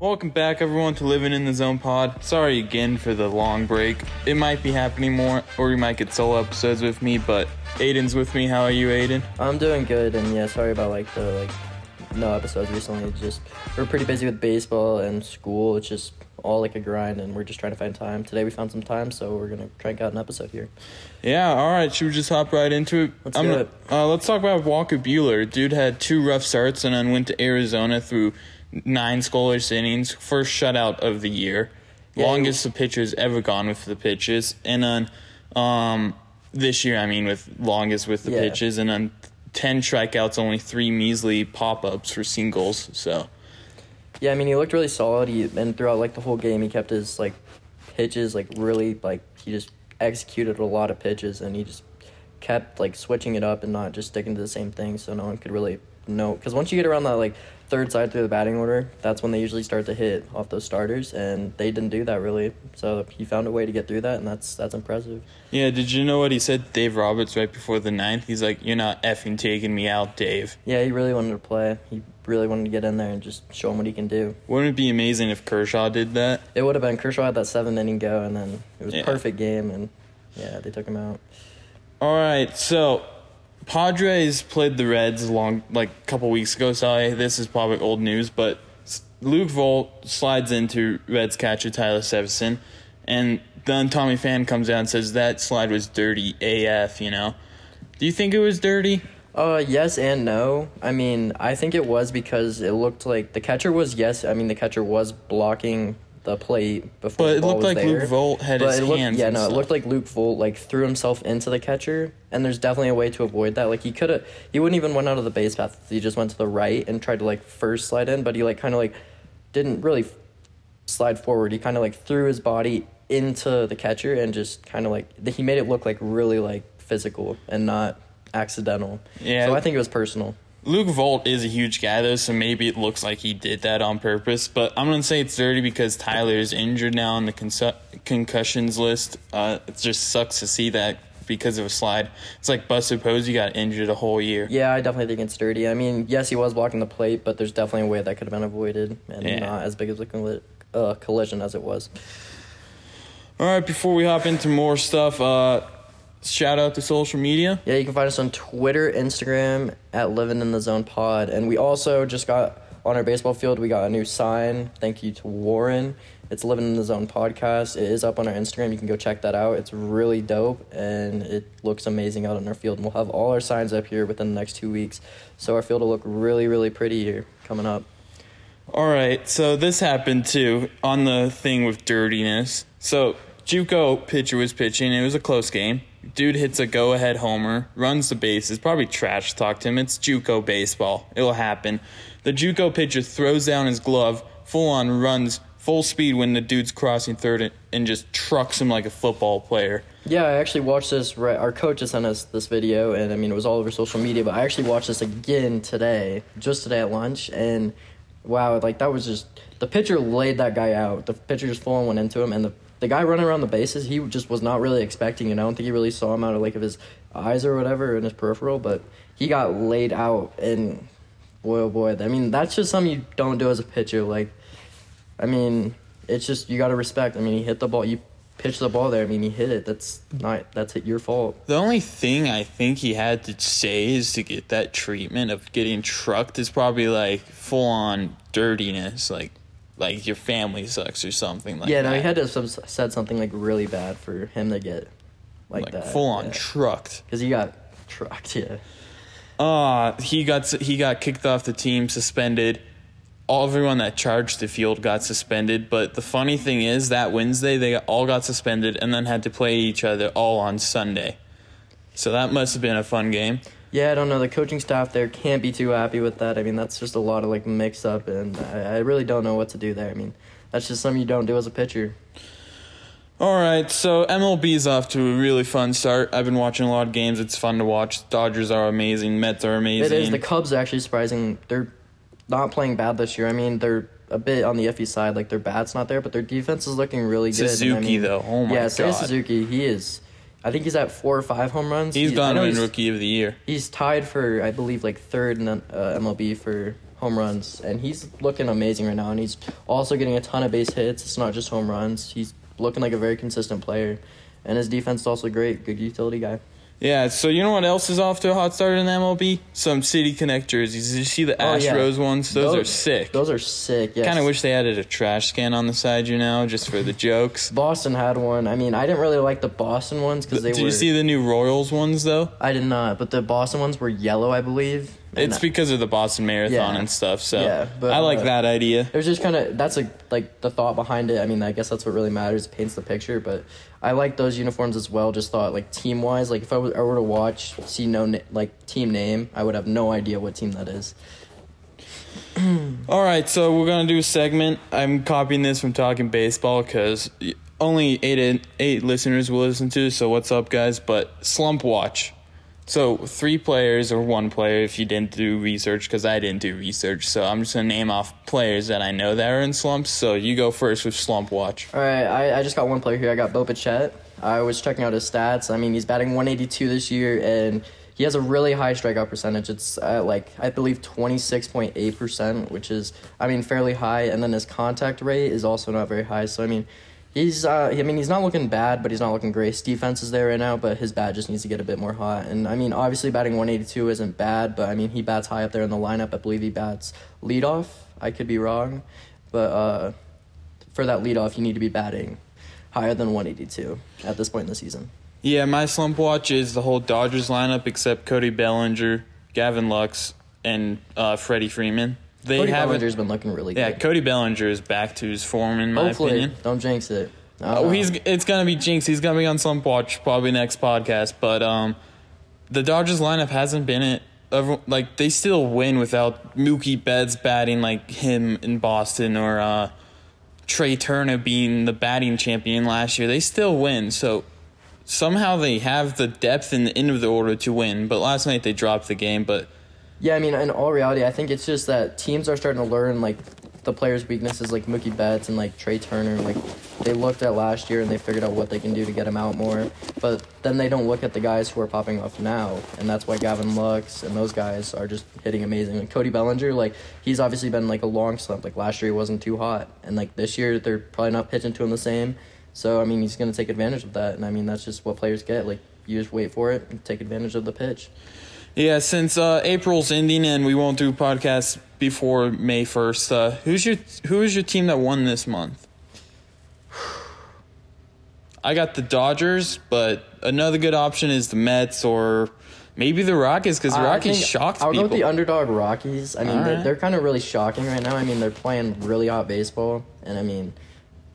Welcome back, everyone, to Living in the Zone Pod. Sorry again for the long break. It might be happening more, or we might get solo episodes with me, but Aiden's with me. How are you, Aiden? I'm doing good, and yeah, sorry about like the like no episodes recently. It's just we're pretty busy with baseball and school. It's just all like a grind, and we're just trying to find time. Today we found some time, so we're gonna try and get an episode here. Yeah, all right. Should we just hop right into it? Let's I'm do it. Uh, let's talk about Walker Buehler. Dude had two rough starts and then went to Arizona through nine scoreless innings. First shutout of the year. Yeah, Longest the pitcher's ever gone with the pitches. And then um, this year, I mean, with longest with the Yeah. pitches. And then 10 strikeouts, only three measly pop ups for singles. So, Yeah, I mean he looked really solid. He and throughout like the whole game, he kept his like pitches like really like he just executed a lot of pitches, and he just kept like switching it up and not just sticking to the same thing. So no one could really know because once you get around that like third side through the batting order, that's when they usually start to hit off those starters, and they didn't do that really. So he found a way to get through that, and that's that's impressive. yeah, did you know what he said? Dave Roberts right before the ninth? He's like, You're not effing taking me out, Dave. Yeah, he really wanted to play. He really wanted to get in there and just show him what he can do. Wouldn't it be amazing if Kershaw did that? It would have been Kershaw had that seven inning go, and then it was Yeah. perfect game, and yeah, they took him out. All right, so Padres played the Reds long like a couple weeks ago. Sorry, this is probably old news, but Luke Voit slides into Reds catcher Tyler Stephenson, and then Tommy Pham comes out and says that slide was dirty AF. You know, do you think it was dirty? Uh, yes and no. I mean, I think it was because it looked like the catcher was yes. I mean, the catcher was blocking the plate before. But the it looked was like there. Luke Voit had But his looked, hands. yeah, no, it looked like Luke Voit like threw himself into the catcher, and there's definitely a way to avoid that. Like he could have, he wouldn't even went out of the base path. He just went to the right and tried to like first slide in, but he like kind of like didn't really slide forward. He kind of like threw his body into the catcher and just kind of like he made it look like really like physical and not accidental. Yeah. So I think it was personal. Luke Voit is a huge guy though, so maybe it looks like he did that on purpose. But I'm gonna say it's dirty because Tyler is injured now on the concussions list. Uh, it just sucks to see that because of a slide. It's like Buster Posey got injured a whole year. Yeah, I definitely think it's dirty. I mean, yes, he was blocking the plate, but there's definitely a way that could have been avoided and Yeah. not as big of a uh, collision as it was. All right, before we hop into more stuff, uh, shout out to social media. Yeah, you can find us on Twitter, Instagram at Living in the Zone Pod, and we also just got on our baseball field. We got a new sign. Thank you to Warren. It's Living in the Zone podcast. It is up on our Instagram. You can go check that out. It's really dope and it looks amazing out on our field. And we'll have all our signs up here within the next two weeks, so our field will look really, really pretty here coming up. All right, so this happened too on the thing with dirtiness. So JUCO pitcher was pitching. It was a close game. Dude hits a go-ahead homer, runs the bases. Probably trash talked him. It's JUCO baseball. It'll happen. The JUCO pitcher throws down his glove, full on runs full speed when the dude's crossing third and- just trucks him like a football player. Yeah, I actually watched this. Right, our coach sent us this video, and I mean, it was all over social media. But I actually watched this again today, just today at lunch, and wow, like that was just the pitcher laid that guy out. The pitcher just full on went into him, and the the guy running around the bases, he just was not really expecting it. I don't think he really saw him out of like of his eyes or whatever in his peripheral, but he got laid out, and boy, oh boy, I mean, that's just something you don't do as a pitcher. Like, I mean, it's just you got to respect. I mean, he hit the ball. You pitch the ball there. I mean, he hit it. That's not. That's your fault. The only thing I think he had to say is to get that treatment of getting trucked is probably like full on dirtiness, like like your family sucks or something like that. yeah, that. no, he had to have some, said something like really bad for him to get like, like, that. full on trucked. Because he got trucked. Yeah. Uh he got he got kicked off the team, suspended. All everyone that charged the field got suspended, but the funny thing is that Wednesday they all got suspended and then had to play each other all on Sunday. So that must have been a fun game. Yeah, I don't know. The coaching staff there can't be too happy with that. I mean, that's just a lot of like mix up, and I, I really don't know what to do there. I mean, that's just something you don't do as a pitcher. All right, so MLB's off to a really fun start. I've been watching a lot of games. It's fun to watch. Dodgers are amazing. Mets are amazing. It is. The Cubs are actually surprising. They're not playing bad this year. I mean, they're a bit on the iffy side. Like their bat's not there, but their defense is looking really good. And, I Suzuki, mean, though. Oh my yeah, God. Seiya Suzuki. He is. I think he's at four or five home runs. He's He- I gonna know win Rookie of the Year. He's tied for, I believe, like third in the uh, MLB for home runs, and he's looking amazing right now. And he's also getting a ton of base hits. It's not just home runs. He's looking like a very consistent player, and his defense is also great. Good utility guy. Yeah, so you know what else is off to a hot start in MLB? Some City Connect jerseys. Did you see the Oh, yeah. Astros ones? Those, are sick. Those are sick. Yes. Kind of wish they added a trash can on the side, you know, just for the jokes. Boston had one. I mean, I didn't really like the Boston ones because they Did were. you see the new Royals ones though? I did not, but the Boston ones were yellow, I believe. It's because of the Boston Marathon Yeah. and stuff. So Yeah, but, I like uh, that idea. It was just kind of that's a like the thought behind it. I mean, I guess that's what really matters. It paints the picture, but I like those uniforms as well. Just thought like team wise, like if I, was, I were to watch, see no na- like team name, I would have no idea what team that is. All right, so we're gonna do a segment. I'm copying this from Talking Baseball because only eight eight listeners will listen to. So what's up, guys? But slump watch. So three players or one player if you didn't do research because I didn't do research. So I'm just gonna name off players that I know that are in slumps. So you go first with slump watch. All right, I, I just got one player here. I got Bo Bichette. I was checking out his stats. I mean, he's batting 182 this year, and he has a really high strikeout percentage. It's uh, like I believe 26.8 percent, which is I mean fairly high. And then his contact rate is also not very high. So I mean, he's uh, I mean he's not looking bad, but he's not looking great. His defense is there right now, but his bat just needs to get a bit more hot. And I mean, obviously batting 182 isn't bad, but I mean he bats high up there in the lineup. I believe he bats leadoff. I could be wrong, but uh, for that leadoff, you need to be batting higher than 182 at this point in the season. Yeah, my slump watch is the whole Dodgers lineup except Cody Bellinger, Gavin Lux, and uh, Freddie Freeman. They Cody haven't. Bellinger's been looking really good. Yeah, good. Cody Bellinger is back to his form in my Hopefully, opinion. don't jinx it. Oh, he's it's gonna be Jinx. He's gonna be on Slump Watch probably next podcast. But um, the Dodgers lineup hasn't been it. every- Like they still win without Mookie Betts batting like him in Boston or uh, Trea Turner being the batting champion last year. They still win. So somehow they have the depth in the end of the order to win. But last night they dropped the game. But Yeah, I mean, in all reality, I think it's just that teams are starting to learn like the players' weaknesses, like Mookie Betts and like Trea Turner. Like they looked at last year and they figured out what they can do to get him out more. But then they don't look at the guys who are popping off now, and that's why Gavin Lux and those guys are just hitting amazing. Like Cody Bellinger, like he's obviously been like a long slump. Like last year he wasn't too hot, and like this year they're probably not pitching to him the same. So I mean, he's gonna take advantage of that, and I mean that's just what players get. Like you just wait for it and take advantage of the pitch. Yeah, since uh, April's ending and we won't do podcasts before May first, uh, who's your who is your team that won this month? I got the Dodgers, but another good option is the Mets or maybe the Rockies because the Rockies think shocked I'll people. go with the underdog Rockies. I mean, they're, they're kind of really shocking right now. I mean, they're playing really hot baseball, and I mean,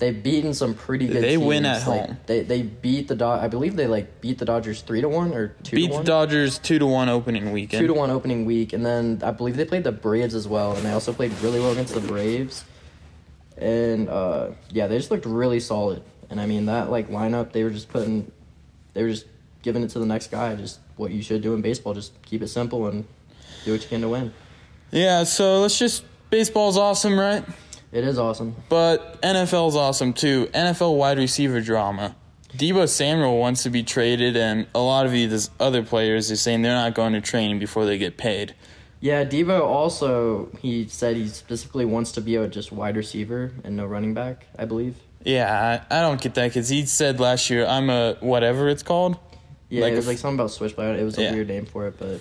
they've beaten some pretty good. They teams. win at Like, home. They they beat the Dod. I believe they like beat the Dodgers three to one or two Beat to the. Dodgers two to one opening weekend. Two to one opening week, and then I believe they played the Braves as well, and they also played really well against the Braves. And uh, yeah, they just looked really solid. And I mean that like lineup, they were just putting, they were just giving it to the next guy. Just what you should do in baseball. Just keep it simple and do what you can to win. Yeah, so let's just baseball's awesome, right? It is awesome. But NFL's awesome too. NFL wide receiver drama. Deebo Samuel wants to be traded, and a lot of these other players are saying they're not going to training before they get paid. Yeah, Deebo also he said he specifically wants to be a just wide receiver and no running back. I believe. Yeah, I, I don't get that because he said last year, I'm a whatever it's called. Yeah, Like it was a- like something about switchblade. It was a Yeah. weird name for it, but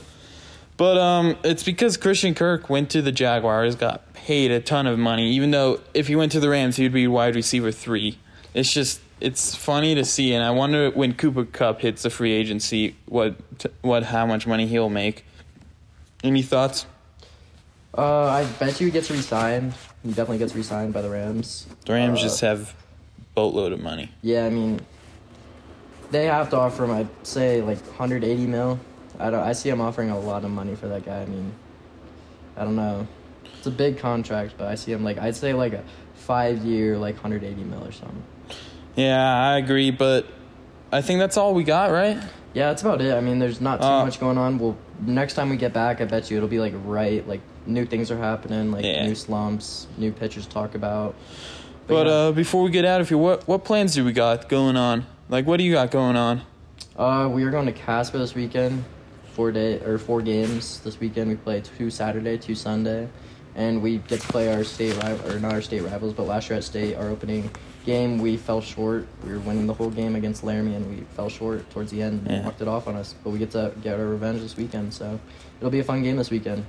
But um, it's because Christian Kirk went to the Jaguars, got paid a ton of money. Even though if he went to the Rams, he'd be wide receiver three. It's just it's funny to see, and I wonder when Cooper Kupp hits the free agency, what what how much money he'll make. Any thoughts? uh, I bet you he gets re-signed. He definitely gets re-signed by the Rams. The Rams Uh, just have boatload of money. Yeah, I mean, they have to offer him. I'd say like 180 mil. I don't. I see him offering a lot of money for that guy. I mean, I don't know. It's a big contract, but I see him like I'd say like a five year like 180 mil or something. Yeah, I agree, but I think that's all we got, right? Yeah, that's about it. I mean, there's not too Uh, much going on. Well, next time we get back, I bet you it'll be like right, like new things are happening, like Yeah. new slumps, new pitchers to talk about. But yeah. uh, before we get out of here, what what plans do we got going on? Like, what do you got going on? Uh, we are going to Casper this weekend. Four day or four games this weekend. We play two Saturday, two Sunday, and we get to play our state rival, or not our state rivals, but last year at state, our opening game, we fell short. We were winning the whole game against Laramie, and we fell short towards the end. and Yeah. Walked it off on us, but we get to get our revenge this weekend. So it'll be a fun game this weekend.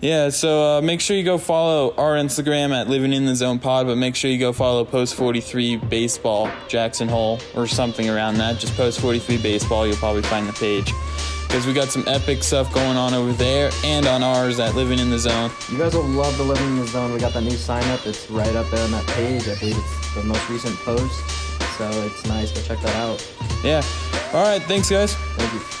Yeah, so uh, make sure you go follow our Instagram at Living in the Zone Pod, but make sure you go follow Post 43 Baseball Jackson Hole or something around that. Just Post 43 Baseball, you'll probably find the page. Because we got some epic stuff going on over there and on ours at Living in the Zone. You guys will love the Living in the Zone. We got that new sign up. It's right up there on that page. I believe it's the most recent post. So it's nice. Go check that out. Yeah. All right, thanks, guys. Thank you.